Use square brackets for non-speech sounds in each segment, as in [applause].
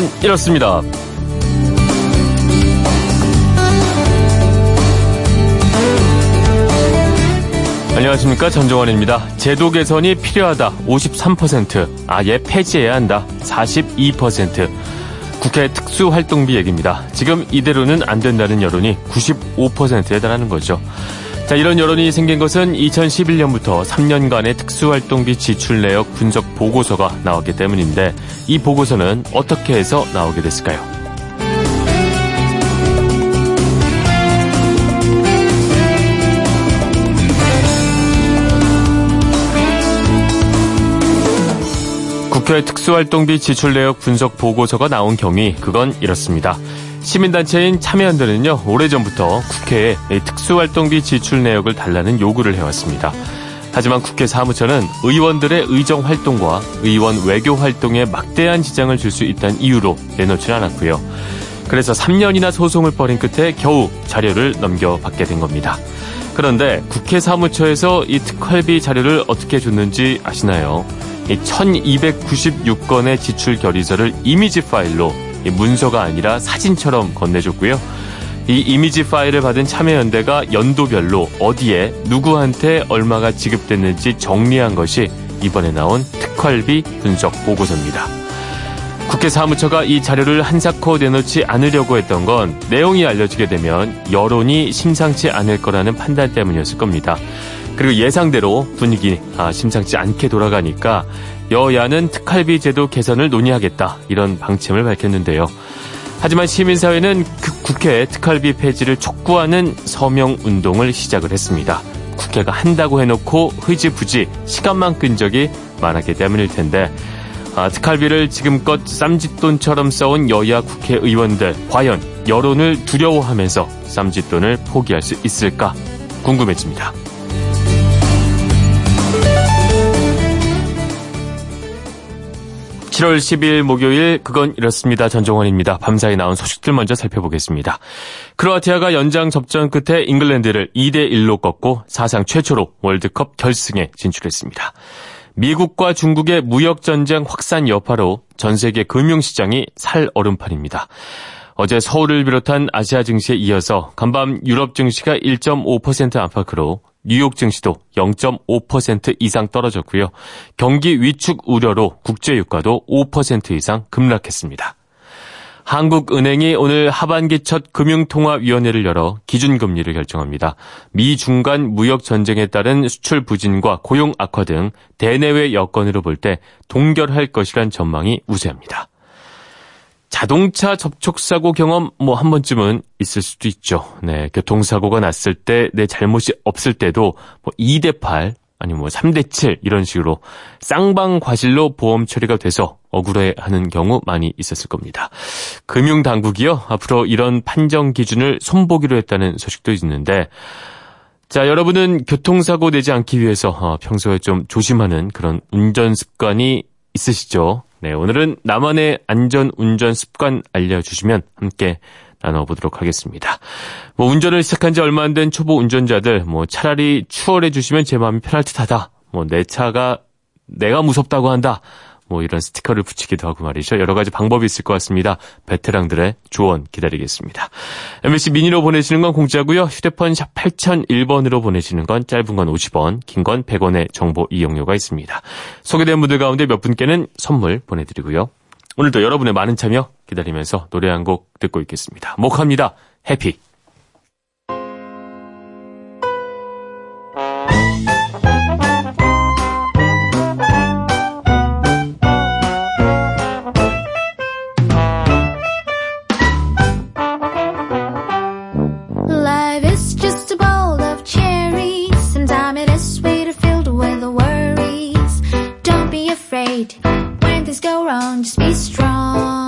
그건 이렇습니다. 안녕하십니까 전종원입니다. 제도 개선이 필요하다 53% 아예 폐지해야 한다 42% 국회 특수활동비 얘기입니다. 지금 이대로는 안 된다는 여론이 95%에 달하는 거죠. 자, 이런 여론이 생긴 것은 2011년부터 3년간의 특수활동비 지출 내역 분석 보고서가 나왔기 때문인데 이 보고서는 어떻게 해서 나오게 됐을까요? 국회 특수활동비 지출 내역 분석 보고서가 나온 경위 그건 이렇습니다. 시민단체인 참여연대는요 오래전부터 국회에 특수활동비 지출 내역을 달라는 요구를 해왔습니다. 하지만 국회 사무처는 의원들의 의정 활동과 의원 외교 활동에 막대한 지장을 줄 수 있다는 이유로 내놓지 않았고요. 그래서 3년이나 소송을 벌인 끝에 겨우 자료를 넘겨받게 된 겁니다. 그런데 국회 사무처에서 이 특활비 자료를 어떻게 줬는지 아시나요? 1296건의 지출 결의서를 이미지 파일로 문서가 아니라 사진처럼 건네줬고요. 이 이미지 파일을 받은 참여연대가 연도별로 어디에 누구한테 얼마가 지급됐는지 정리한 것이 이번에 나온 특활비 분석 보고서입니다. 국회 사무처가 이 자료를 한사코 내놓지 않으려고 했던 건 내용이 알려지게 되면 여론이 심상치 않을 거라는 판단 때문이었을 겁니다. 그리고 예상대로 분위기 아, 심상치 않게 돌아가니까 여야는 특활비 제도 개선을 논의하겠다 이런 방침을 밝혔는데요. 하지만 시민사회는 그 국회 특활비 폐지를 촉구하는 서명 운동을 시작을 했습니다. 국회가 한다고 해놓고 흐지부지 시간만 끈 적이 많았기 때문일 텐데 아, 특활비를 지금껏 쌈짓돈처럼 써온 여야 국회의원들 과연 여론을 두려워하면서 쌈짓돈을 포기할 수 있을까 궁금해집니다. 7월 10일 목요일 그건 이렇습니다. 전종원입니다. 밤사이 나온 소식들 먼저 살펴보겠습니다. 크로아티아가 연장 접전 끝에 잉글랜드를 2대 1로 꺾고 사상 최초로 월드컵 결승에 진출했습니다. 미국과 중국의 무역 전쟁 확산 여파로 전 세계 금융 시장이 살 얼음판입니다. 어제 서울을 비롯한 아시아 증시에 이어서 간밤 유럽 증시가 1.5% 안팎으로 뉴욕 증시도 0.5% 이상 떨어졌고요. 경기 위축 우려로 국제 유가도 5% 이상 급락했습니다. 한국은행이 오늘 하반기 첫 금융통화위원회를 열어 기준금리를 결정합니다. 미 중간 무역 전쟁에 따른 수출 부진과 고용 악화 등 대내외 여건으로 볼 때 동결할 것이란 전망이 우세합니다. 자동차 접촉사고 경험 뭐 한 번쯤은 있을 수도 있죠. 네, 교통사고가 났을 때 내 잘못이 없을 때도 뭐 2대 8 아니면 뭐 3대 7 이런 식으로 쌍방 과실로 보험 처리가 돼서 억울해하는 경우 많이 있었을 겁니다. 금융당국이요 앞으로 이런 판정 기준을 손보기로 했다는 소식도 있는데 자 여러분은 교통사고 내지 않기 위해서 어, 평소에 좀 조심하는 그런 운전 습관이 있으시죠? 네, 오늘은 나만의 안전 운전 습관 알려주시면 함께 나눠보도록 하겠습니다. 뭐 운전을 시작한 지 얼마 안 된 초보 운전자들 뭐 차라리 추월해 주시면 제 마음이 편할 듯하다. 뭐 내 차가 내가 무섭다고 한다. 뭐 이런 스티커를 붙이기도 하고 말이죠. 여러 가지 방법이 있을 것 같습니다. 베테랑들의 조언 기다리겠습니다. MBC 미니로 보내시는 건 공짜고요. 휴대폰 샵 8001번으로 보내시는 건 짧은 건 50원, 긴 건 100원의 정보 이용료가 있습니다. 소개된 분들 가운데 몇 분께는 선물 보내드리고요. 오늘도 여러분의 많은 참여 기다리면서 노래 한 곡 듣고 있겠습니다. 목합니다. 해피. be strong.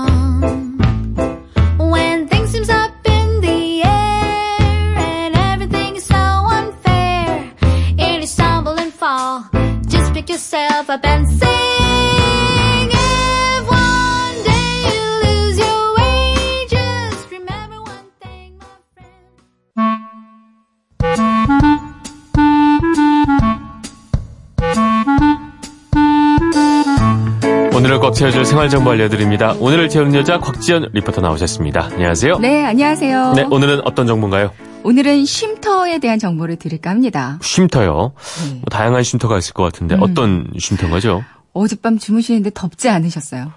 꽉 채워줄 생활정보 알려드립니다. 오늘을 채우는 여자 곽지연 리포터 나오셨습니다. 안녕하세요. 네, 안녕하세요. 네, 오늘은 어떤 정보인가요? 오늘은 쉼터에 대한 정보를 드릴까 합니다. 쉼터요. 네. 뭐 다양한 쉼터가 있을 것 같은데 음. 어떤 쉼터인 거죠? 어젯밤 주무시는데 덥지 않으셨어요?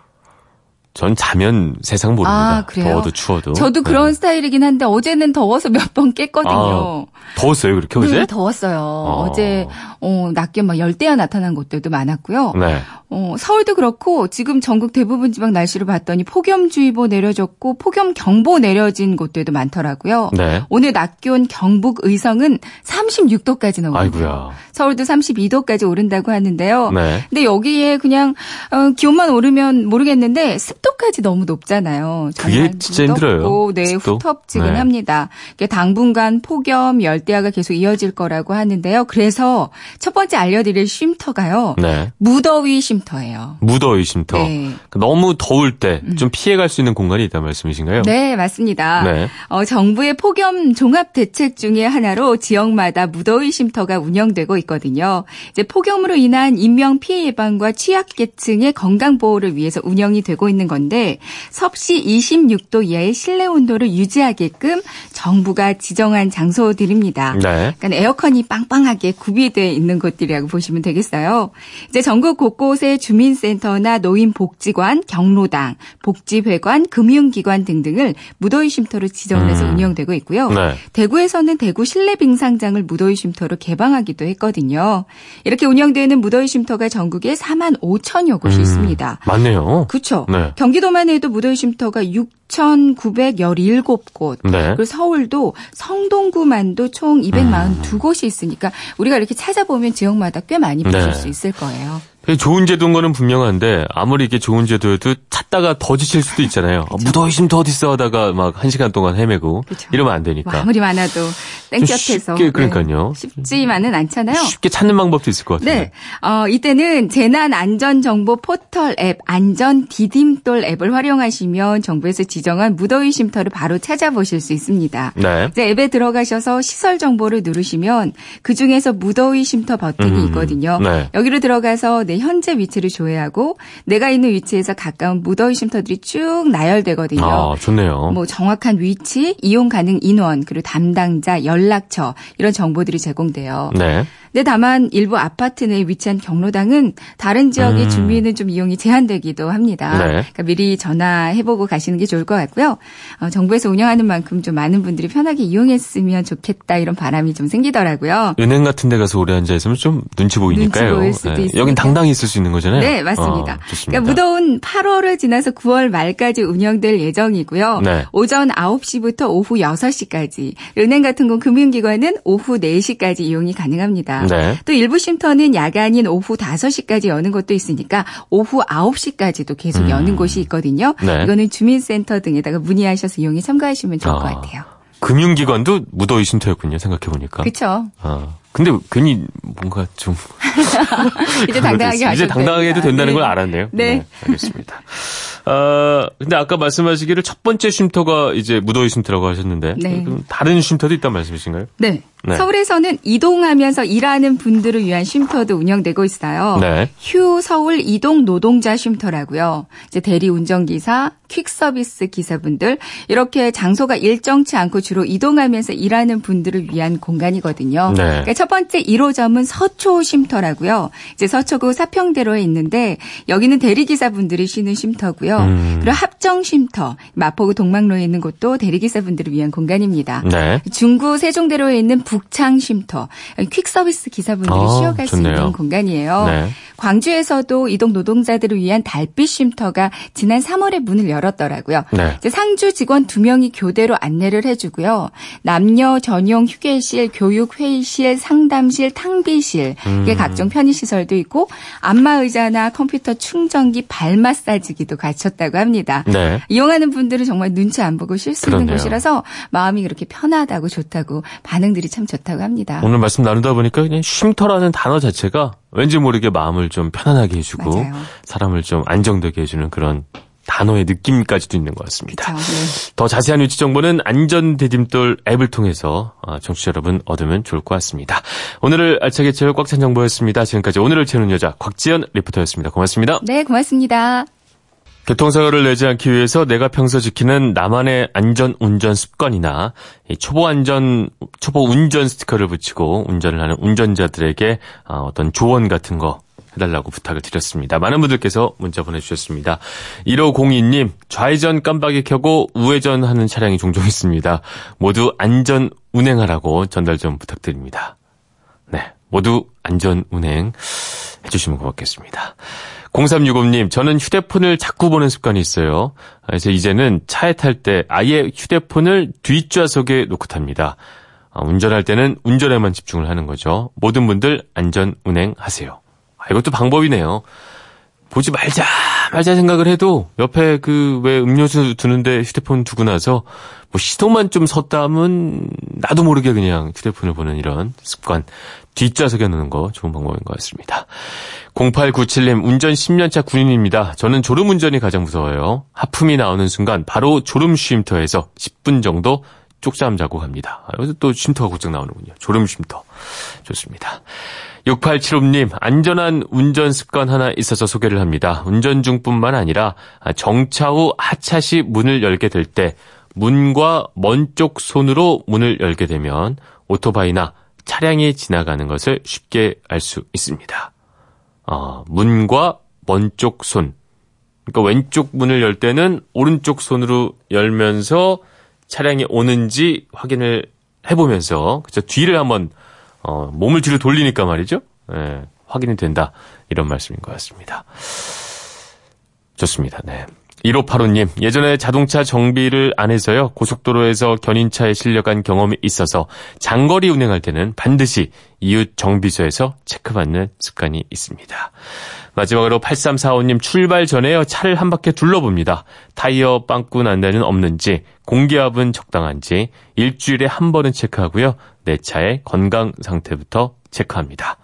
전 자면 세상 모릅니다. 아, 그래요? 더워도 추워도. 저도 네. 그런 스타일이긴 한데 어제는 더워서 몇 번 깼거든요. 더웠어요, 그렇게 어제? 네, 더웠어요. 어. 어. 제 어, 낮 기온 막 열대야 나타난 곳들도 많았고요. 네. 어, 서울도 그렇고 지금 전국 대부분 지방 날씨를 봤더니 폭염주의보 내려졌고 폭염경보 내려진 곳들도 많더라고요. 네. 오늘 낮 기온 경북 의성은 36도까지 나오고 아이고야. 서울도 32도까지 오른다고 하는데요. 네. 근데 여기에 그냥 어, 기온만 오르면 모르겠는데 습도까지 너무 높잖아요. 그게 진짜 힘들어요. 네, 습도. 후텁지근합니다. 이게 당분간 폭염, 열대야가 계속 이어질 거라고 하는데요. 그래서 첫 번째 알려드릴 쉼터가요. 네. 무더위 쉼터 예요. 무더위 쉼터. 네. 너무 더울 때 좀 피해갈 수 있는 공간이 있다는 말씀이신가요? 네, 맞습니다. 네. 어, 정부의 폭염 종합 대책 중에 하나로 지역마다 무더위 쉼터가 운영되고 있거든요. 이제 폭염으로 인한 인명 피해 예방과 취약계층의 건강 보호를 위해서 운영이 되고 있는 건데 섭씨 26도 이하의 실내 온도를 유지하게끔 정부가 지정한 장소들입니다. 네. 그러니까 에어컨이 빵빵하게 구비되어 있는 곳들이라고 보시면 되겠어요. 이제 전국 곳곳에 주민센터나 노인복지관, 경로당, 복지회관, 금융기관 등등을 무더위 쉼터로 지정을 해서 음. 운영되고 있고요. 네. 대구에서는 대구 실내 빙상장을 무더위 쉼터로 개방하기도 했거든요. 이렇게 운영되는 무더위 쉼터가 전국에 4만 5천여 곳이 음, 있습니다. 맞네요. 그렇죠. 네. 경기도만 해도 무더위 쉼터가 6,917곳. 네. 그리고 서울도 성동구만도 총 242곳이 있으니까 우리가 이렇게 찾아보면 지역마다 꽤 많이 보실 네. 수 있을 거예요. 좋은 제도인 거는 분명한데 아무리 이게 좋은 제도여도 찾다가 더 지칠 수도 있잖아요. 아, 무더위 쉼터 어딨어 하다가 막 한 시간 동안 헤매고 그쵸. 이러면 안뭐 되니까. 아무리 많아도 땡볕에서 쉽게, 그러니까요. 쉽지만은 않잖아요. 쉽게 찾는 방법도 있을 것 같아요. 네. 어, 이때는 재난 안전 정보 포털 앱 안전 디딤돌 앱을 활용하시면 정부에서 지정한 무더위 쉼터를 바로 찾아보실 수 있습니다. 네. 이제 앱에 들어가셔서 시설 정보를 누르시면 그 중에서 무더위 쉼터 버튼이 음, 있거든요. 네. 여기로 들어가서 내 현재 위치를 조회하고 내가 있는 위치에서 가까운 무더위 쉼터들이 쭉 나열되거든요. 아, 좋네요. 뭐 정확한 위치, 이용 가능 인원, 그리고 담당자, 연락처 이런 정보들이 제공돼요. 네. 근데 다만 일부 아파트 내에 위치한 경로당은 다른 지역의 음. 주민은 좀 이용이 제한되기도 합니다. 네. 그러니까 미리 전화해보고 가시는 게 좋을 것 같고요. 어, 정부에서 운영하는 만큼 좀 많은 분들이 편하게 이용했으면 좋겠다 이런 바람이 좀 생기더라고요. 은행 같은 데 가서 오래 앉아 있으면 좀 눈치 보이니까요. 눈치 보일 수도 있으니까. 여긴 당당히 있을 수 있는 거잖아요. 네, 맞습니다. 어. 그러니까 무더운 8월을 지나서 9월 말까지 운영될 예정이고요. 네. 오전 9시부터 오후 6시까지. 은행 같은 건 금융기관은 오후 4시까지 이용이 가능합니다. 네. 또 일부 쉼터는 야간인 오후 5시까지 여는 것도 있으니까 오후 9시까지도 계속 음. 여는 곳이 있거든요. 네. 이거는 주민센터 등에다가 문의하셔서 이용에 참가하시면 좋을 것 아. 같아요. 금융기관도 무더위 쉼터였군요. 생각해 보니까. 그렇죠. 아, 근데 괜히 뭔가 좀 [laughs] 이제 당당하게 [laughs] 이제 당당하게 해도. 된다는 네. 걸 알았네요. 네. 알겠습니다. 어, 근데 아까 말씀하시기를 첫 번째 쉼터가 이제 무더위 쉼터라고 하셨는데 네. 다른 쉼터도 있단 말씀이신가요? 네. 네. 서울에서는 이동하면서 일하는 분들을 위한 쉼터도 운영되고 있어요. 네. 휴 서울 이동 노동자 쉼터라고요. 이제 대리 운전기사, 퀵 서비스 기사분들 이렇게 장소가 일정치 않고 주로 이동하면서 일하는 분들을 위한 공간이거든요. 네. 그러니까 첫 번째 1호점은 서초 쉼터라고요. 이제 서초구 사평대로에 있는데 여기는 대리 기사분들이 쉬는 쉼터고요. 음. 그리고 합정 쉼터, 마포구 동막로에 있는 곳도 대리 기사분들을 위한 공간입니다. 네. 중구 세종대로에 있는 북창 쉼터, 퀵 서비스 기사분들이 아, 쉬어갈 수 좋네요. 있는 공간이에요. 네. 광주에서도 이동 노동자들을 위한 달빛 쉼터가 지난 3월에 문을 열었더라고요. 네. 이제 상주 직원 두 명이 교대로 안내를 해주고요. 남녀 전용 휴게실, 교육 회의실, 상담실, 탕비실, 이게 음. 각종 편의 시설도 있고 안마 의자나 컴퓨터 충전기, 발 마사지기도 갖췄다고 합니다. 네. 이용하는 분들은 정말 눈치 안 보고 쉴 수 있는. 곳이라서 마음이 그렇게 편하다고 좋다고 반응들이 참 좋다고 합니다. 오늘 말씀 나누다 보니까 그냥 쉼터라는 단어 자체가 왠지 모르게 마음을 좀 편안하게 해주고 맞아요. 사람을 좀 안정되게 해주는 그런 단어의 느낌까지도 있는 것 같습니다. 그쵸, 네. 더 자세한 위치 정보는 안전 대딤돌 앱을 통해서 아, 청취자 여러분 얻으면 좋을 것 같습니다. 오늘을 알차게 채울 꽉찬 정보였습니다. 지금까지 오늘을 채우는 여자 곽지연 리포터였습니다. 고맙습니다. 네, 고맙습니다. 교통사고를 내지 않기 위해서 내가 평소 지키는 나만의 안전 운전 습관이나 초보 안전 초보 운전 스티커를 붙이고 운전을 하는 운전자들에게 아, 어떤 조언 같은 거 해달라고 부탁을 드렸습니다. 많은 분들께서 문자 보내주셨습니다. 1502님, 좌회전 깜빡이 켜고 우회전 하는 차량이 종종 있습니다. 모두 안전 운행하라고 전달 좀 부탁드립니다. 네, 모두 안전 운행 해주시면 고맙겠습니다. 0365님, 저는 휴대폰을 자꾸 보는 습관이 있어요. 그래서 이제는 차에 탈 때 아예 휴대폰을 뒷좌석에 놓고 탑니다. 아, 운전할 때는 운전에만 집중을 하는 거죠. 모든 분들 안전 운행하세요. 아, 이것도 방법이네요. 보지 말자, 말자 생각을 해도 옆에 그 왜 음료수 두는데 휴대폰 두고 나서 뭐 시동만 좀 섰다 하면 나도 모르게 그냥 휴대폰을 보는 이런 습관 뒷좌석에 놓는 거 좋은 방법인 것 같습니다. 0897님 운전 10년차 군인입니다. 저는 졸음 운전이 가장 무서워요. 하품이 나오는 순간 바로 졸음 쉼터에서 10분 정도 쪽잠 자고 갑니다. 아, 여기서 또 쉼터가 곧장 나오는군요. 졸음 쉼터. 좋습니다. 6875님, 안전한 운전 습관 하나 있어서 소개를 합니다. 운전 중뿐만 아니라 정차 후 하차 시 문을 열게 될 때 문과 먼 쪽 손으로 문을 열게 되면 오토바이나 차량이 지나가는 것을 쉽게 알 수 있습니다. 어, 문과 먼 쪽 손. 그러니까 왼쪽 문을 열 때는 오른쪽 손으로 열면서 차량이 오는지 확인을 해보면서 그죠 뒤를 한번 어, 몸을 뒤로 돌리니까 말이죠. 예, 확인이 된다. 이런 말씀인 것 같습니다. 좋습니다. 네. 1585님, 예전에 자동차 정비를 안 해서요. 고속도로에서 견인차에 실려간 경험이 있어서 장거리 운행할 때는 반드시 이웃 정비소에서 체크받는 습관이 있습니다. 마지막으로 8345님 출발 전에요. 차를 한 바퀴 둘러봅니다. 타이어 빵꾸 난 데는 없는지, 공기압은 적당한지 일주일에 한 번은 체크하고요. 내 차의 건강 상태부터 체크합니다.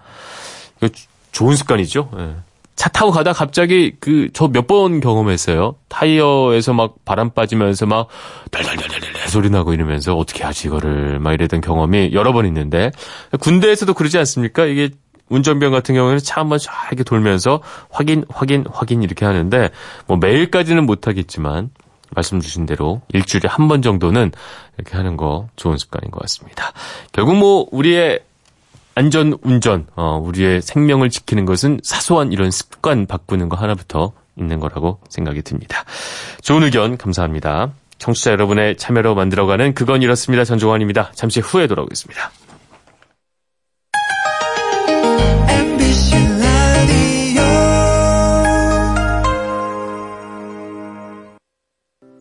이거 좋은 습관이죠. 예. 차 타고 가다 갑자기 그 저 몇 번 경험했어요. 타이어에서 막 바람 빠지면서 막 달달달달달 소리 나고 이러면서 어떻게 하지 이거를 막 이랬던 경험이 여러 번 있는데 군대에서도 그러지 않습니까? 이게 운전병 같은 경우에는 차 한번 쫙 이렇게 돌면서 확인 확인 확인 이렇게 하는데 뭐 매일까지는 못 하겠지만 말씀 주신 대로 일주일에 한 번 정도는 이렇게 하는 거 좋은 습관인 것 같습니다. 결국 뭐 우리의 안전 운전, 어, 우리의 생명을 지키는 것은 사소한 이런 습관 바꾸는 거 하나부터 있는 거라고 생각이 듭니다. 좋은 의견 감사합니다. 청취자 여러분의 참여로 만들어가는 그건 이렇습니다. 전종환입니다. 잠시 후에 돌아오겠습니다.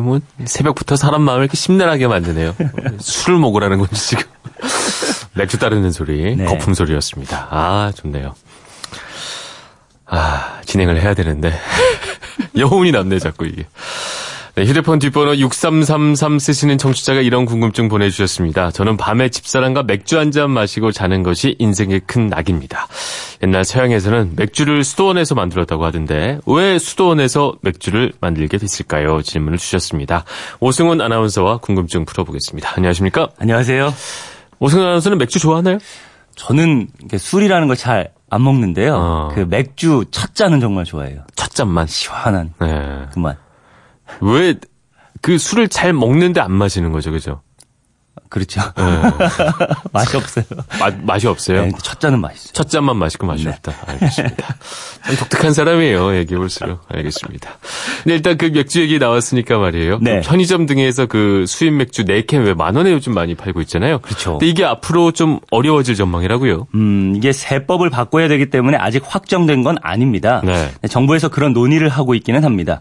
뭐 새벽부터 사람 마음을 이렇게 심란하게 만드네요. 술을 먹으라는 건지 지금 [laughs] 맥주 따르는 소리, 네. 거품 소리였습니다. 아 좋네요. 아 진행을 해야 되는데 [laughs] 여운이 남네 자꾸 이게. 네, 휴대폰 뒷번호 6333 쓰시는 청취자가 이런 궁금증 보내주셨습니다. 저는 밤에 집사람과 맥주 한 잔 마시고 자는 것이 인생의 큰 낙입니다. 옛날 서양에서는 맥주를 수도원에서 만들었다고 하던데 왜 수도원에서 맥주를 만들게 됐을까요? 질문을 주셨습니다. 오승훈 아나운서와 궁금증 풀어보겠습니다. 안녕하십니까? 안녕하세요. 오승훈 아나운서는 맥주 좋아하나요? 저는 술이라는 걸 잘 안 먹는데요. 어. 그 맥주 첫 잔은 정말 좋아해요. 첫 잔만. 시원한 네. 그만. 왜 그 술을 잘 먹는데 안 마시는 거죠, 그죠? 그렇죠. 네. [laughs] 맛이 없어요. 맛, 맛이 없어요. 네, 첫 잔은 맛있어요. 첫 잔만 마시고 맛이 없다. 알겠습니다. 참 독특한 사람이에요. 얘기해 볼수록. 알겠습니다. 근데 일단 그 맥주 얘기 나왔으니까 말이에요. 네. 그 편의점 등에서 그 수입 맥주 4캔 왜 만 원에 요즘 많이 팔고 있잖아요. 그렇죠. 근데 이게 앞으로 좀 어려워질 전망이라고요. 음, 이게 세법을 바꿔야 되기 때문에 아직 확정된 건 아닙니다. 네. 정부에서 그런 논의를 하고 있기는 합니다.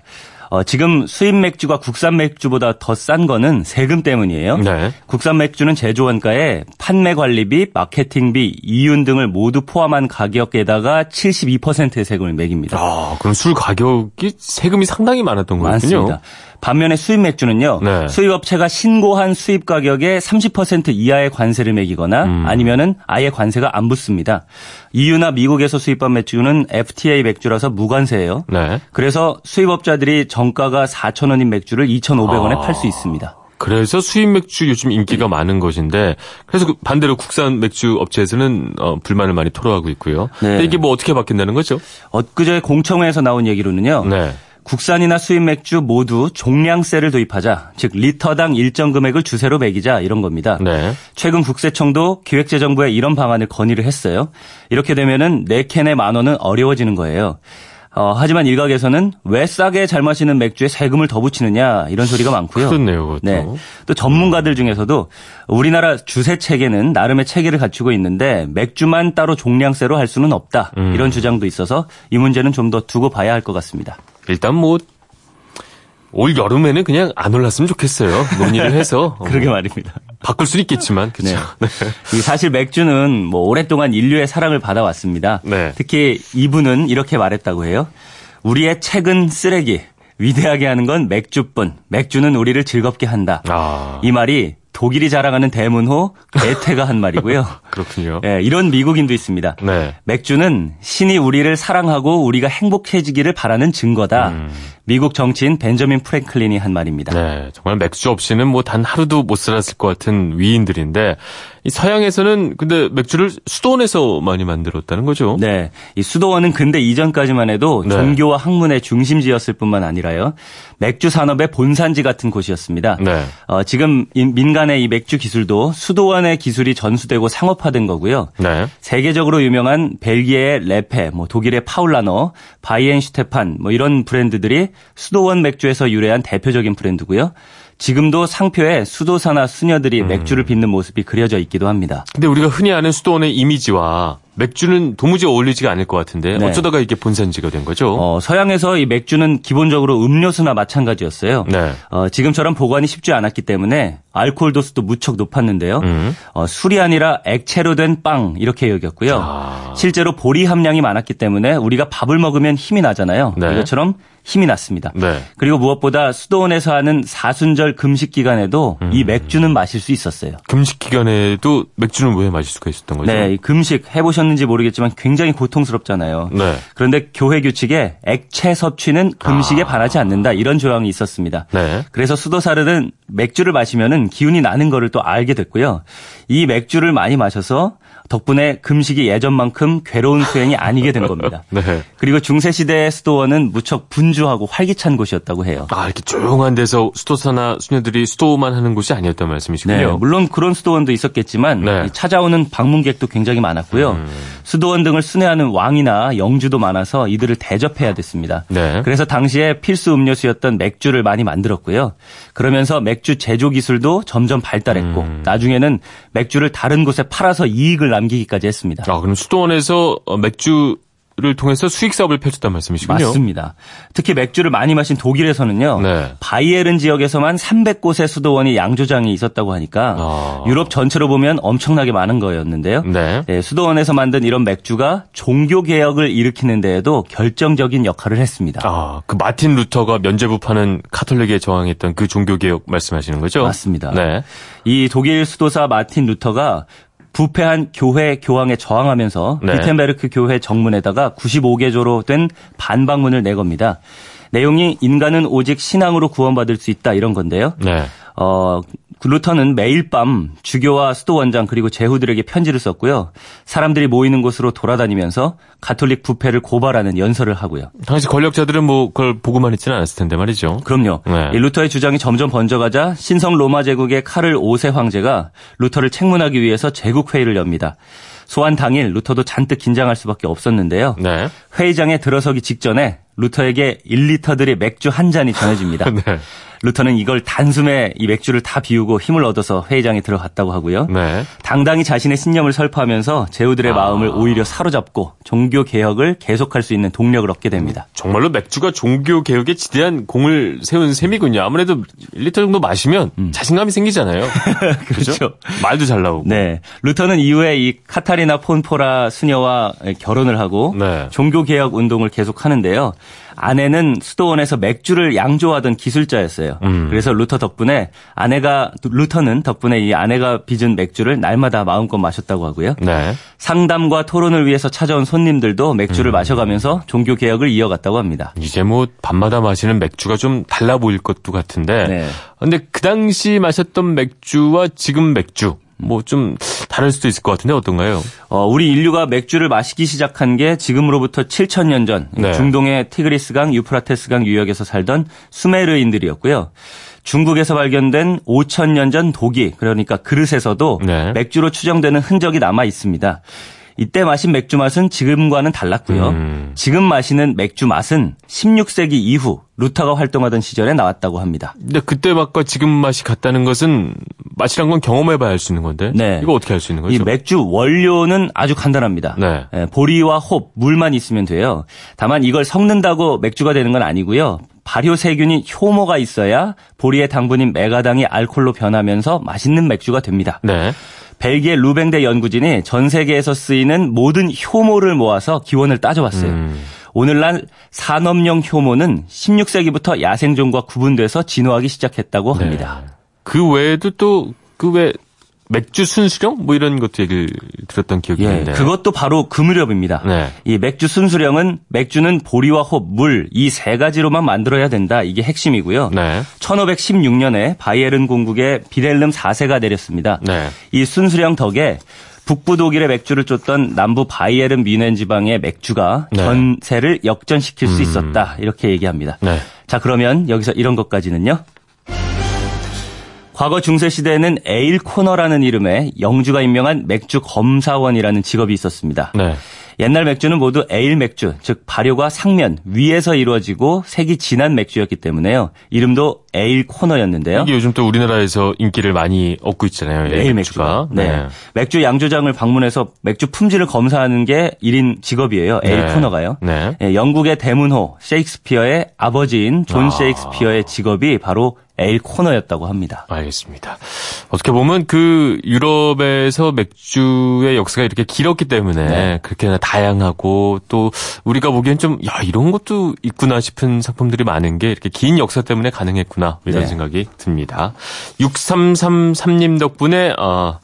어, 지금 수입 맥주가 국산 맥주보다 더 싼 거는 세금 때문이에요. 네. 국산 맥주는 제조 원가에 판매 관리비, 마케팅비, 이윤 등을 모두 포함한 가격에다가 72%의 세금을 매깁니다. 아, 그럼 술 가격이 세금이 상당히 많았던 거군요. 많습니다. 반면에 수입 맥주는요. 네. 수입 업체가 신고한 수입 가격의 30% 이하의 관세를 매기거나 음. 아니면은 아예 관세가 안 붙습니다. EU나 미국에서 수입한 맥주는 FTA 맥주라서 무관세예요. 네. 그래서 수입업자들이 정가가 4,000원인 맥주를 2,500원에 아. 팔수 있습니다. 그래서 수입 맥주 요즘 인기가 많은 것인데 그래서 그 반대로 국산 맥주 업체에서는 어, 불만을 많이 토로하고 있고요. 네. 근데 이게 뭐 어떻게 바뀐다는 거죠? 엊그제 공청회에서 나온 얘기로는요. 네. 국산이나 수입 맥주 모두 종량세를 도입하자. 즉 리터당 일정 금액을 주세로 매기자 이런 겁니다. 네. 최근 국세청도 기획재정부에 이런 방안을 건의를 했어요. 이렇게 되면은 네 캔에 만 원은 어려워지는 거예요. 어, 하지만 일각에서는 왜 싸게 잘 마시는 맥주에 세금을 더 붙이느냐 이런 소리가 많고요. 그렇네요, 그것도. 네. 또 전문가들 중에서도 우리나라 주세 체계는 나름의 체계를 갖추고 있는데 맥주만 따로 종량세로 할 수는 없다. 음. 이런 주장도 있어서 이 문제는 좀 더 두고 봐야 할 것 같습니다. 일단 뭐 올 여름에는 그냥 안 올랐으면 좋겠어요. 논의를 해서 어, [laughs] 그러게 말입니다. 바꿀 수는 있겠지만 그렇죠. 네. 이 사실 맥주는 뭐 오랫동안 인류의 사랑을 받아왔습니다. 네. 특히 이분은 이렇게 말했다고 해요. 우리의 책은 쓰레기. 위대하게 하는 건 맥주뿐. 맥주는 우리를 즐겁게 한다. 아 이 말이 독일이 자랑하는 대문호 게테가 한 말이고요. [laughs] 그렇군요. 예, 이런 미국인도 있습니다. 네. 맥주는 신이 우리를 사랑하고 우리가 행복해지기를 바라는 증거다. 미국 정치인 벤저민 프랭클린이 한 말입니다. 네, 정말 맥주 없이는 뭐 단 하루도 못 살았을 것 같은 위인들인데 이 서양에서는 근데 맥주를 수도원에서 많이 만들었다는 거죠. 네. 이 수도원은 근대 이전까지만 해도 네. 종교와 학문의 중심지였을 뿐만 아니라요. 맥주 산업의 본산지 같은 곳이었습니다. 네. 어, 지금 이 민간의 이 맥주 기술도 수도원의 기술이 전수되고 상업화된 거고요. 네. 세계적으로 유명한 벨기에의 레페, 뭐 독일의 파울라너, 바이엔슈테판 뭐 이런 브랜드들이 수도원 맥주에서 유래한 대표적인 브랜드고요. 지금도 상표에 수도사나 수녀들이 맥주를 빚는 모습이 그려져 있기도 합니다. 근데 우리가 흔히 아는 수도원의 이미지와 맥주는 도무지 어울리지가 않을 것 같은데 네. 어쩌다가 이게 본산지가 된 거죠? 어, 서양에서 이 맥주는 기본적으로 음료수나 마찬가지였어요. 네. 어, 지금처럼 보관이 쉽지 않았기 때문에 알코올 도수도 무척 높았는데요. 음. 어, 술이 아니라 액체로 된 빵 이렇게 여겼고요. 아. 실제로 보리 함량이 많았기 때문에 우리가 밥을 먹으면 힘이 나잖아요. 네. 이것처럼 힘이 났습니다. 네. 그리고 무엇보다 수도원에서 하는 사순절 금식 기간에도 음. 이 맥주는 마실 수 있었어요. 금식 기간에도 맥주는 왜 마실 수가 있었던 거죠? 네, 이 금식 해보셨 는지 모르겠지만 굉장히 고통스럽잖아요. 네. 그런데 교회 규칙에 액체 섭취는 금식에 아. 반하지 않는다 이런 조항이 있었습니다. 네. 그래서 수도사르는 맥주를 마시면은 기운이 나는 거를 또 알게 됐고요. 이 맥주를 많이 마셔서 덕분에 금식이 예전만큼 괴로운 수행이 아니게 된 겁니다. [laughs] 네. 그리고 중세 시대의 수도원은 무척 분주하고 활기찬 곳이었다고 해요. 아, 이렇게 조용한 데서 수도사나 수녀들이 수도만 하는 곳이 아니었단 말씀이시군요. 네, 물론 그런 수도원도 있었겠지만 네. 음. 이 찾아오는 방문객도 굉장히 많았고요. 수도원 등을 순회하는 왕이나 영주도 많아서 이들을 대접해야 됐습니다. 네. 그래서 당시에 필수 음료수였던 맥주를 많이 만들었고요. 그러면서 맥주 제조 기술도 점점 발달했고 음. 나중에는 맥주를 다른 곳에 팔아서 이익을 남 기기까지 했습니다. 아, 그럼 수도원에서 어, 맥주 를 통해서 수익 사업을 펼쳤단 말씀이시군요. 맞습니다. 특히 맥주를 많이 마신 독일에서는요. 네. 바이에른 지역에서만 300곳의 수도원이 양조장이 있었다고 하니까 아. 유럽 전체로 보면 엄청나게 많은 거였는데요. 네. 네, 수도원에서 만든 이런 맥주가 종교 개혁을 일으키는 데에도 결정적인 역할을 했습니다. 아, 그 마틴 루터가 면죄부 파는 카톨릭에 저항했던 그 종교 개혁 말씀하시는 거죠? 맞습니다. 네. 이 독일 수도사 마틴 루터가 부패한 교회 교황에 저항하면서 네. 비텐베르크 교회 정문에다가 95개조로 된 반박문을 내겁니다. 내용이 인간은 오직 신앙으로 구원받을 수 있다 이런 건데요. 네. 어, 루터는 매일 밤 주교와 수도 원장 그리고 제후들에게 편지를 썼고요. 사람들이 모이는 곳으로 돌아다니면서 가톨릭 부패를 고발하는 연설을 하고요. 당시 권력자들은 뭐 그걸 보고만 있지는 않았을 텐데 말이죠. 그럼요. 네. 이 루터의 주장이 점점 번져가자 신성 로마 제국의 카를 5세 황제가 루터를 책문하기 위해서 제국 회의를 엽니다. 소환 당일 루터도 잔뜩 긴장할 수밖에 없었는데요. 네. 회의장에 들어서기 직전에 루터에게 1리터들의 맥주 한 잔이 전해집니다. [laughs] 네. 루터는 이걸 단숨에 이 맥주를 다 비우고 힘을 얻어서 회의장에 들어갔다고 하고요. 네. 당당히 자신의 신념을 설파하면서 제후들의 아. 마음을 오히려 사로잡고 종교 개혁을 계속할 수 있는 동력을 얻게 됩니다. 정말로 맥주가 종교 개혁에 지대한 공을 세운 셈이군요. 아무래도 1리터 정도 마시면 자신감이 생기잖아요. [laughs] 그렇죠? 그렇죠. 말도 잘 나오고. 네. 루터는 이후에 이 카타리나 폰 보라 수녀와 결혼을 하고 네. 종교 개혁 운동을 계속하는데요. 아내는 수도원에서 맥주를 양조하던 기술자였어요. 음. 그래서 루터 덕분에 아내가 루터는 덕분에 이 아내가 빚은 맥주를 날마다 마음껏 마셨다고 하고요. 네. 상담과 토론을 위해서 찾아온 손님들도 맥주를 마셔가면서 종교 개혁을 이어갔다고 합니다. 이제 뭐 밤마다 마시는 맥주가 좀 달라 보일 것도 같은데. 네. 근데 그 당시 마셨던 맥주와 지금 맥주 뭐 좀 다를 수도 있을 것 같은데 어떤가요? 어, 우리 인류가 맥주를 마시기 시작한 게 지금으로부터 7천년 전 네. 중동의 티그리스강, 유프라테스강 유역에서 살던 수메르인들이었고요. 중국에서 발견된 5천년 전 독이 그러니까 그릇에서도 네. 맥주로 추정되는 흔적이 남아 있습니다. 이때 마신 맥주 맛은 지금과는 달랐고요. 음. 지금 마시는 맥주 맛은 16세기 이후 루터가 활동하던 시절에 나왔다고 합니다. 근데 그때 맛과 지금 맛이 같다는 것은 맛이란 건 경험해봐야 알 수 있는 건데. 네. 이거 어떻게 알 수 있는 이 거죠? 맥주 원료는 아주 간단합니다. 네. 예, 보리와 홉, 물만 있으면 돼요. 다만 이걸 섞는다고 맥주가 되는 건 아니고요. 발효 세균인 효모가 있어야 보리의 당분인 메가당이 알코올로 변하면서 맛있는 맥주가 됩니다. 네. 벨기에 루뱅대 연구진이 전 세계에서 쓰이는 모든 효모를 모아서 기원을 따져봤어요. 음. 오늘날 산업용 효모는 16세기부터 야생종과 구분돼서 진화하기 시작했다고 합니다. 그 외에도 또 그외 맥주 순수령 뭐 이런 것도 얘기를 들었던 기억이 예, 있는데. 그것도 바로 그 무렵입니다. 네. 이 맥주 순수령은 맥주는 보리와 홉, 물 이 세 가지로만 만들어야 된다. 이게 핵심이고요. 네. 1516년에 바이에른 공국에 비렐름 4세가 내렸습니다. 네. 이 순수령 덕에 북부 독일의 맥주를 쫓던 남부 바이에른 뮌헨 지방의 맥주가 네. 전세를 역전시킬 수 음. 있었다. 이렇게 얘기합니다. 네. 자, 그러면 여기서 이런 것까지는요. 과거 중세 시대에는 ale conner라는 이름의 영주가 임명한 맥주 검사원이라는 직업이 있었습니다. 네. 옛날 맥주는 모두 에일 맥주, 즉 발효가 상면 위에서 이루어지고 색이 진한 맥주였기 때문에요. 이름도 ale conner였는데요. 이게 요즘 또 우리나라에서 인기를 많이 얻고 있잖아요. 에일 맥주가. 네. 맥주 양조장을 방문해서 맥주 품질을 검사하는 게 1인 직업이에요. 에일 네. conner가요. 네. 예, 영국의 대문호 셰익스피어의 아버지인 존 아. 셰익스피어의 직업이 바로 ale conner였다고 합니다. 알겠습니다. 어떻게 보면 그 유럽에서 맥주의 역사가 이렇게 길었기 때문에 네. 그렇게나 다양하고 또 우리가 보기엔 좀 야 이런 것도 있구나 싶은 상품들이 많은 게 이렇게 긴 역사 때문에 가능했구나 이런 네. 생각이 듭니다. 6333님 덕분에 어,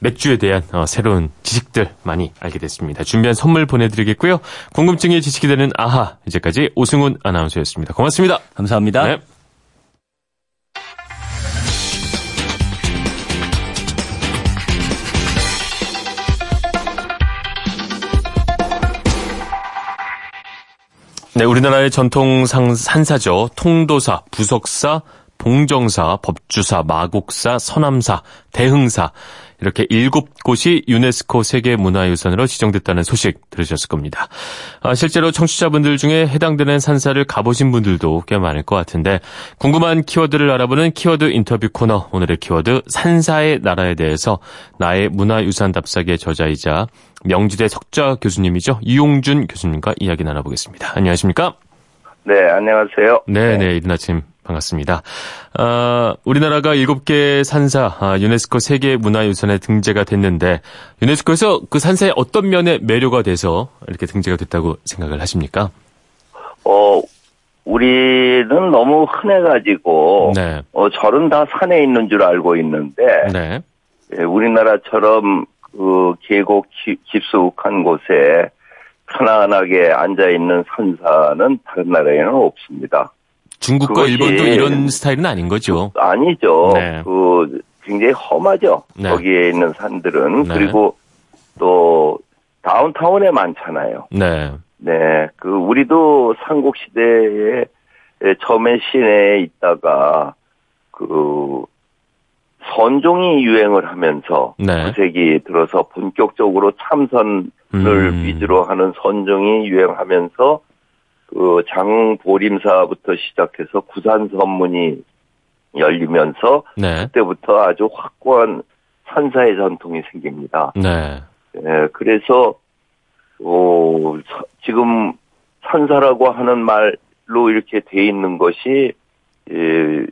맥주에 대한 어, 새로운 지식들 많이 알게 됐습니다. 준비한 선물 보내드리겠고요. 궁금증이 지식이 되는 아하 이제까지 오승훈 아나운서였습니다. 고맙습니다. 감사합니다. 네. 네, 우리나라의 전통 상, 산사죠. 통도사, 부석사, 봉정사, 법주사, 마곡사, 서남사, 대흥사 이렇게 일곱 곳이 유네스코 세계문화유산으로 지정됐다는 소식 들으셨을 겁니다. 아, 실제로 청취자분들 중에 해당되는 산사를 가보신 분들도 꽤 많을 것 같은데 궁금한 키워드를 알아보는 키워드 인터뷰 코너 오늘의 키워드 산사의 나라에 대해서 나의 문화유산 답사기의 저자이자 명지대 석좌 교수님이죠. 이용준 교수님과 이야기 나눠보겠습니다. 안녕하십니까? 네, 안녕하세요. 네, 네, 이른 아침 반갑습니다. 아, 우리나라가 일곱 개 산사 아, 유네스코 세계 문화유산에 등재가 됐는데 유네스코에서 그 산사의 어떤 면에 매료가 돼서 이렇게 등재가 됐다고 생각을 하십니까? 어, 우리는 너무 흔해가지고, 네, 어, 절은 다 산에 있는 줄 알고 있는데, 네, 예, 우리나라처럼 그 계곡 기- 깊숙한 곳에 편안하게 앉아 있는 산사는 다른 나라에는 없습니다. 중국과 일본도 이런 스타일은 아닌 거죠. 아니죠. 네. 그 굉장히 험하죠. 네. 거기에 있는 산들은 네. 그리고 또 다운타운에 많잖아요. 네. 네, 그 우리도 삼국 시대에 처음에 시내에 있다가 그 선종이 유행을 하면서 네. 9세기 들어서 본격적으로 참선을 음. 위주로 하는 선종이 유행하면서 그 장보림사부터 시작해서 구산 선문이 열리면서 네. 그때부터 아주 확고한 산사의 전통이 생깁니다. 네. 예, 그래서 어, 서- 지금 산사라고 하는 말로 이렇게 돼 있는 것이 예,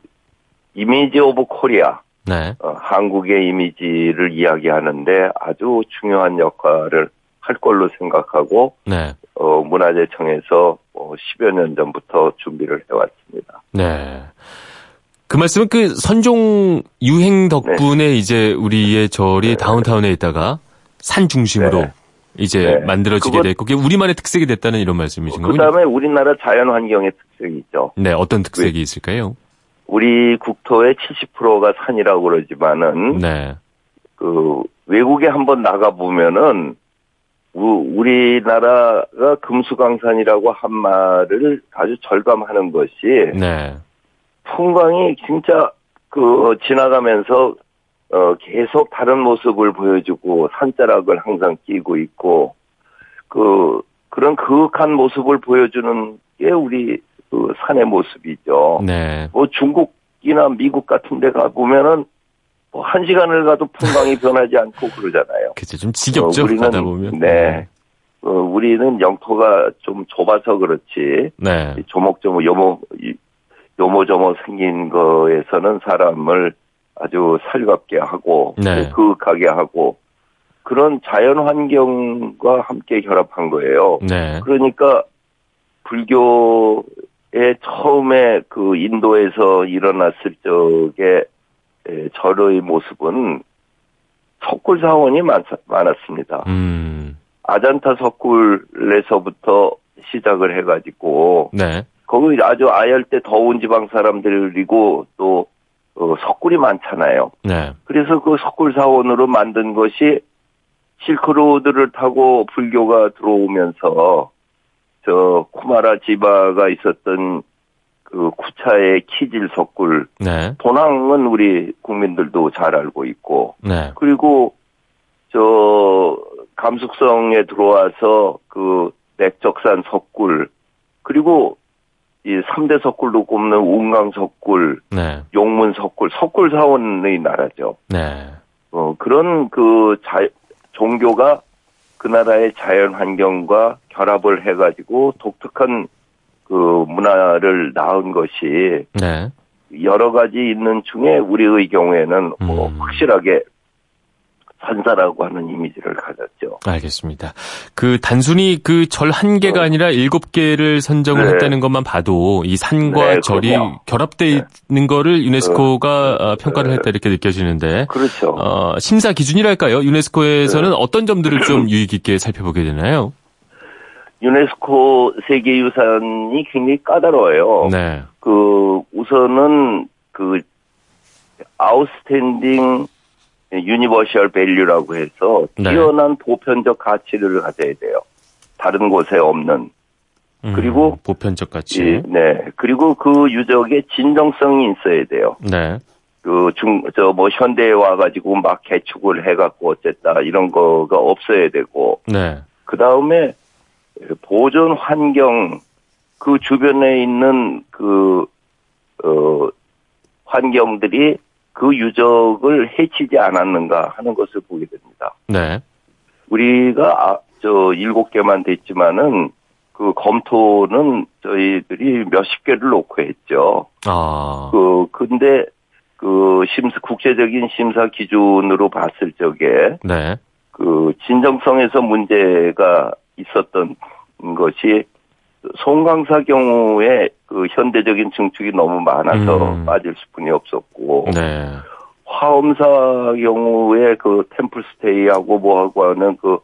image of Korea 네. 어, 한국의 이미지를 이야기하는데 아주 중요한 역할을 할 걸로 생각하고 네. 어, 문화재청에서 어, 10여 년 전부터 준비를 해왔습니다. 네. 그 말씀은 그 선종 유행 덕분에 이제 우리의 절이 네. 다운타운에 있다가 산 중심으로 네. 이제 네. 만들어지게 그것- 됐고 그게 우리만의 특색이 됐다는 이런 말씀이신 그 거군요. 다음에 우리나라 자연 환경의 특색이 있죠. 네, 어떤 특색이 있을까요? 우리 국토의 70%가 산이라고 그러지만은 네. 그 외국에 한번 나가 보면은 우리나라가 금수강산이라고 한 말을 아주 절감하는 것이 네. 풍광이 진짜 그 지나가면서 어 계속 다른 모습을 보여주고 산자락을 항상 끼고 있고 그 그런 그윽한 모습을 보여주는 게 우리 그 산의 모습이죠. 네. 뭐 중국이나 미국 같은 데 가보면은 뭐 한 시간을 가도 풍광이 [laughs] 변하지 않고 그러잖아요. 그죠. 좀 지겹죠. 어, 우리는- 보면. 네. 어, 우리는 영토가 좀 좁아서 그렇지. 네. 조목조목 요모, 이- 요모조모 생긴 거에서는 사람을 아주 살갑게 하고, 네. 그윽하게 하고, 그런 자연 환경과 함께 결합한 거예요. 네. 그러니까 불교의 처음에 그 인도에서 일어났을 적에 에, 절의 모습은 석굴 사원이 많, 많았습니다. 음. 아잔타 석굴에서부터 시작을 해가지고 네. 거기 아주 아열대 더운 지방 사람들이고 또 어, 석굴이 많잖아요. 네. 그래서 그 석굴 사원으로 만든 것이 실크로드를 타고 불교가 들어오면서 저 쿠마라 지바가 있었던 그 쿠차의 키질 석굴 네. 도낭은 우리 국민들도 잘 알고 있고 네. 그리고 저 감숙성에 들어와서 그 맥적산 석굴 그리고 이 3대 석굴로 꼽는 운강 석굴, 네. 용문 석굴, 석굴 사원의 나라죠. 네. 어, 그런 그 자, 종교가 그 나라의 자연 환경과 결합을 해가지고 독특한 그 문화를 낳은 것이 네. 여러 가지 있는 중에 우리의 경우에는 뭐 음. 확실하게 산사라고 하는 이미지를 가졌죠. 알겠습니다. 그 단순히 그 절 한 개가 어. 아니라 일곱 개를 선정을 네. 했다는 것만 봐도 이 산과 네, 절이 그럼요. 결합되어 네. 있는 거를 유네스코가 어, 평가를 네. 했다 이렇게 느껴지는데 그렇죠. 어, 심사 기준이랄까요? 유네스코에서는 어떤 점들을 좀 [clears throat] 유의 깊게 살펴보게 되나요? 유네스코 세계유산이 굉장히 까다로워요. 네. 그 우선은 그 outstanding universal value라고 해서 네. 뛰어난 보편적 가치를 가져야 돼요. 다른 곳에 없는. 음, 그리고 보편적 가치. 이- 네. 그리고 그 유적에 진정성이 있어야 돼요. 네. 그 중, 저 뭐 현대에 와 가지고 막 개축을 해 갖고 어쨌다 이런 거가 없어야 되고, 네. 그 다음에 보존 환경, 그 주변에 있는 그, 어, 환경들이 그 유적을 해치지 않았는가 하는 것을 보게 됩니다. 네. 우리가, 아, 저, 일곱 개만 됐지만은, 그 검토는 저희들이 몇십 개를 놓고 했죠. 아. 그, 근데, 그, 심사, 국제적인 심사 기준으로 봤을 적에, 네. 그, 진정성에서 문제가 있었던 것이, 송강사 경우에 그 현대적인 증축이 너무 많아서 음. 빠질 수뿐이 없었고, 네. 화엄사 경우에 그 템플스테이하고 뭐하고 하는 그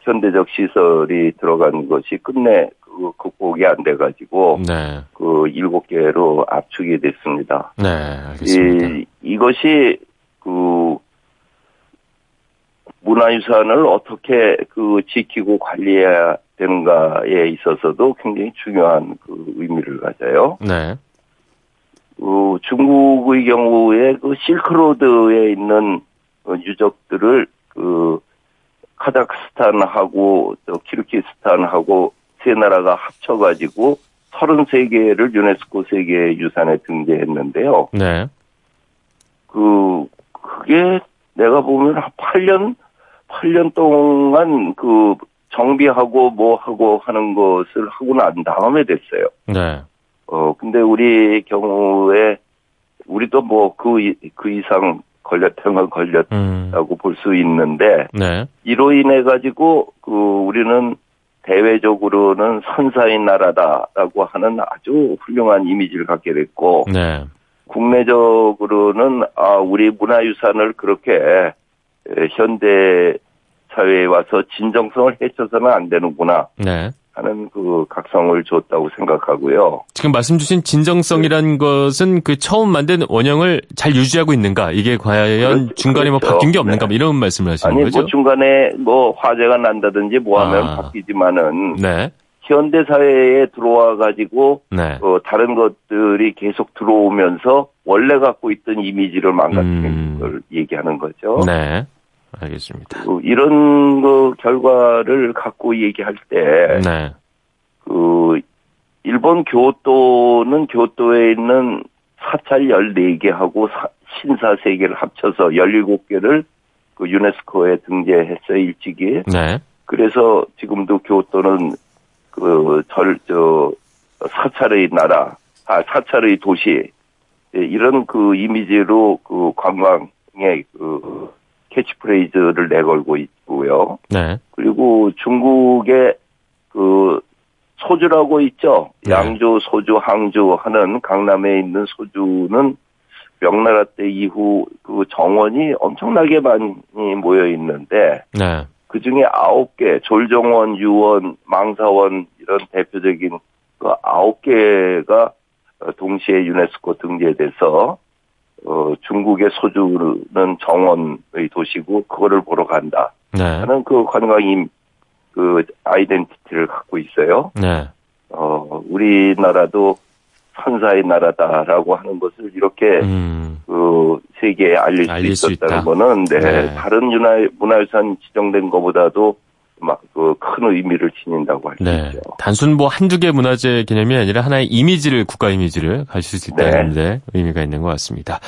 현대적 시설이 들어간 것이 끝내 그 극복이 안 돼가지고, 네. 그 일곱 개로 압축이 됐습니다. 네. 알겠습니다. 이, 이것이 그 문화유산을 어떻게 그 지키고 관리해야 되는가에 있어서도 굉장히 중요한 그 의미를 가져요. 네. 그 중국의 경우에 그 실크로드에 있는 어, 유적들을 그 카자흐스탄하고 또 키르기스탄하고 세 나라가 합쳐가지고 33개를 유네스코 세계 유산에 등재했는데요. 네. 그 그게 내가 보면 한 8년 8년 동안 그 정비하고 뭐 하고 하는 것을 하고 난 다음에 됐어요. 네. 어 근데 우리 경우에 우리도 뭐 그 그 이상 걸렸던 건 걸렸다고 음. 볼수 있는데 네. 이로 인해 가지고 그 우리는 대외적으로는 선사인 나라다라고 하는 아주 훌륭한 이미지를 갖게 됐고 네. 국내적으로는 아 우리 문화유산을 그렇게 에, 현대 사회에 와서 진정성을 해쳐서는 안 되는구나 네. 하는 그 각성을 줬다고 생각하고요. 지금 말씀 주신 진정성이란 것은 그 처음 만든 원형을 잘 유지하고 있는가? 이게 과연 그렇- 중간에 뭐 그렇죠. 바뀐 게 없는가? 네. 뭐 이런 말씀을 하시는 아니 거죠? 뭐 중간에 뭐 화재가 난다든지 뭐 하면 아. 바뀌지만은 네. 현대 사회에 들어와 가지고 네. 어, 다른 것들이 계속 들어오면서 원래 갖고 있던 이미지를 망가뜨리는 음. 걸 얘기하는 거죠. 네. 알겠습니다. 그 이런 그 결과를 갖고 얘기할 때, 네. 그, 일본 교토는 교토에 있는 사찰 14개하고 사- 신사 3개를 합쳐서 17개를 그 유네스코에 등재했어요, 일찍이. 네. 그래서 지금도 교토는 그, 절, 저, 사찰의 나라, 아, 사찰의 도시, 예, 이런 그 이미지로 그 관광의 그 캐치프레이즈를 내걸고 있고요. 네. 그리고 중국의 그 소주라고 있죠. 네. 양주, 소주, 항주 하는 강남에 있는 소주는 명나라 때 이후 그 정원이 엄청나게 많이 모여 있는데 네. 그 중에 아홉 개, 졸정원, 유원, 망사원 이런 대표적인 그 아홉 개가 어, 동시에 유네스코 등재돼서 어, 중국의 소주는 정원의 도시고 그거를 보러 간다 네. 하는 그 관광임 그 아이덴티티를 갖고 있어요. 네. 어, 우리나라도 선사의 나라다라고 하는 것을 이렇게 음. 그 세계에 알릴 수 알릴 수 있었다는 있다. 거는 네, 네. 다른 문화 문화유산 지정된 것보다도 막그큰 의미를 지닌다고 할수 네. 있죠. 단순 뭐 한두 개 문화재 개념이 아니라 하나의 이미지를, 국가 이미지를 가질 수 있다는데 의미가 있는 것 같습니다.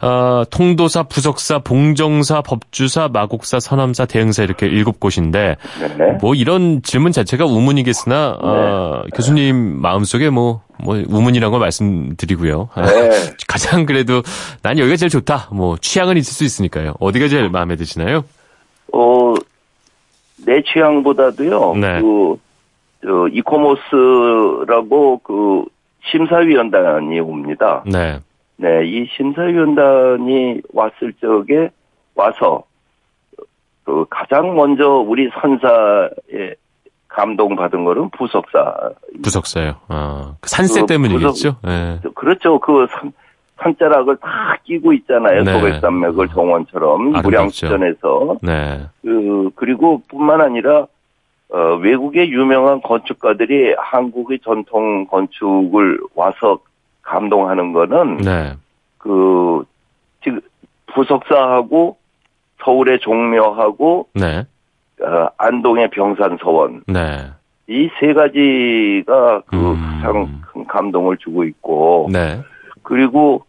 어, 통도사, 부석사, 봉정사, 법주사, 마곡사, 서남사, 대흥사 이렇게 일곱 곳인데 네. 뭐 이런 질문 자체가 우문이겠으나 어, 교수님 마음속에 뭐, 뭐 우문이라는 걸 말씀드리고요. 네. [laughs] 가장 그래도 난 여기가 제일 좋다. 뭐 취향은 있을 수 있으니까요. 어디가 제일 마음에 드시나요? 어, 내 취향보다도요. 네. 그, 저, 이코모스라고 그 심사위원단이 옵니다. 네. 네, 이 심사위원단이 왔을 적에 와서 그 가장 먼저 우리 선사에 감동받은 거는 부석사. 부석사요. 어, 그 산세 그 때문이겠죠. 네. 그렇죠. 그 산, 산자락을 다 끼고 있잖아요. 네. 소백산맥을 정원처럼 아름답죠. 무량수전에서. 네. 그, 그리고 뿐만 아니라, 어, 외국의 유명한 건축가들이 한국의 전통 건축을 와서 감동하는 거는, 네. 그, 지금, 부석사하고, 서울의 종묘하고, 네. 어, 안동의 병산서원. 네. 이 세 가지가 그 음. 가장 큰 감동을 주고 있고, 네. 그리고,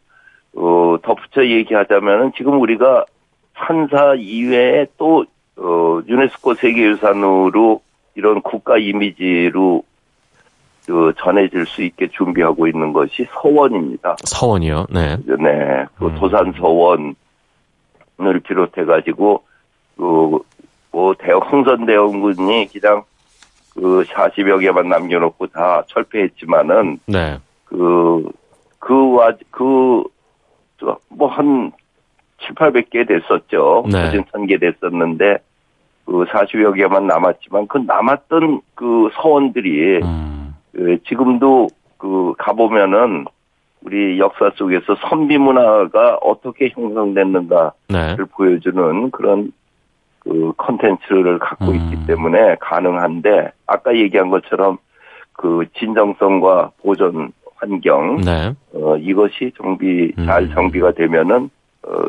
어, 덧붙여 얘기하자면은 지금 우리가 산사 이외에 또, 어, 유네스코 세계유산으로 이런 국가 이미지로 그 전해질 수 있게 준비하고 있는 것이 서원입니다. 서원이요. 네. 네. 그 음. 도산 서원을 비롯해가지고, 그, 뭐, 대형, 흥선대원군이 그냥 그 40여 개만 남겨놓고 다 철폐했지만은, 네. 그, 그, 와, 그, 저, 뭐, 한, 7, 800개 됐었죠. 네. 사진 1000개 됐었는데, 그 40여 개만 남았지만, 그 남았던 그 서원들이, 음. 그 지금도 그, 가보면은, 우리 역사 속에서 선비 문화가 어떻게 형성됐는가를 네. 보여주는 그런 그 컨텐츠를 갖고 음. 있기 때문에 가능한데 아까 얘기한 것처럼 그 진정성과 보존 환경 네. 어, 이것이 정비 음. 잘 정비가 되면은 어,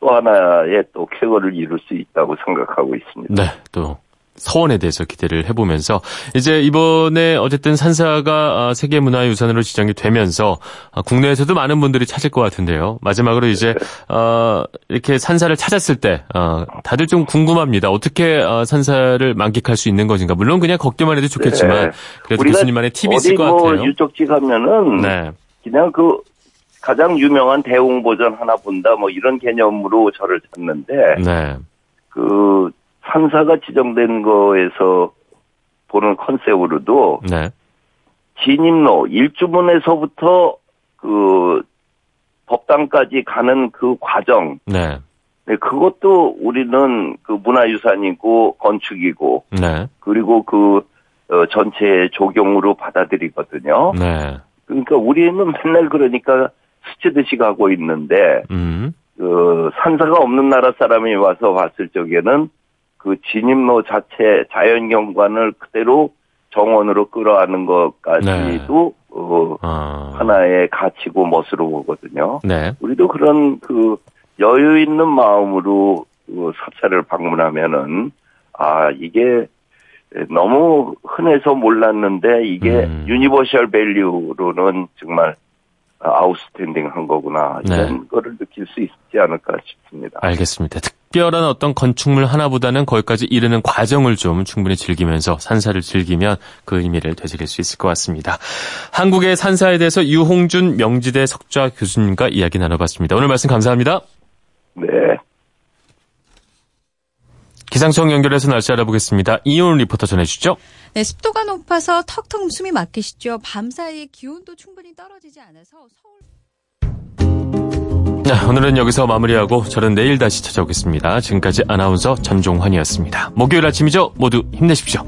또 하나의 또 쾌거를 이룰 수 있다고 생각하고 있습니다. 네. 또 서원에 대해서 기대를 해보면서 이제 이번에 어쨌든 산사가 아, 세계 문화유산으로 지정이 되면서 아, 국내에서도 많은 분들이 찾을 것 같은데요. 마지막으로 이제 어, 이렇게 산사를 찾았을 때 어, 다들 좀 궁금합니다. 어떻게 어, 산사를 만끽할 수 있는 것인가. 물론 그냥 걷기만 해도 좋겠지만 네. 그래도 교수님만의 팁이 있을 것뭐 같아요. 유적지 가면은 네. 그냥 그 가장 유명한 대웅보전 하나 본다 뭐 이런 개념으로 저를 찾는데 네. 그 산사가 지정된 거에서 보는 컨셉으로도 네. 진입로 일주문에서부터 그 법당까지 가는 그 과정 네. 네, 그것도 우리는 그 문화유산이고 건축이고 네. 그리고 그 어, 전체 조경으로 받아들이거든요. 네. 그러니까 우리는 맨날 그러니까 스치듯이 가고 있는데 음. 그 산사가 없는 나라 사람이 와서 봤을 적에는 그 진입로 자체 자연경관을 그대로 정원으로 끌어안는 것까지도 어, 아. 하나의 가치고 멋으로 보거든요. 네. 우리도 그런 그 여유 있는 마음으로 그 사찰을 방문하면은 아 이게 너무 흔해서 몰랐는데 이게 음. universal value로는 정말 outstanding한 거구나 이런 네. 거를 느낄 수 있지 않을까 싶습니다. 알겠습니다. 특별한 어떤 건축물 하나보다는 거기까지 이르는 과정을 좀 충분히 즐기면서 산사를 즐기면 그 의미를 되새길 수 있을 것 같습니다. 한국의 산사에 대해서 유홍준 명지대 석좌 교수님과 이야기 나눠봤습니다. 오늘 말씀 감사합니다. 네. 기상청 연결해서 날씨 알아보겠습니다. 이온 리포터 전해주시죠. 네, 습도가 높아서 턱턱 숨이 막히시죠. 밤 사이에 기온도 충분히 떨어지지 않아서 자, 오늘은 여기서 마무리하고 저는 내일 다시 찾아오겠습니다. 지금까지 아나운서 전종환이었습니다. 목요일 아침이죠? 모두 힘내십시오.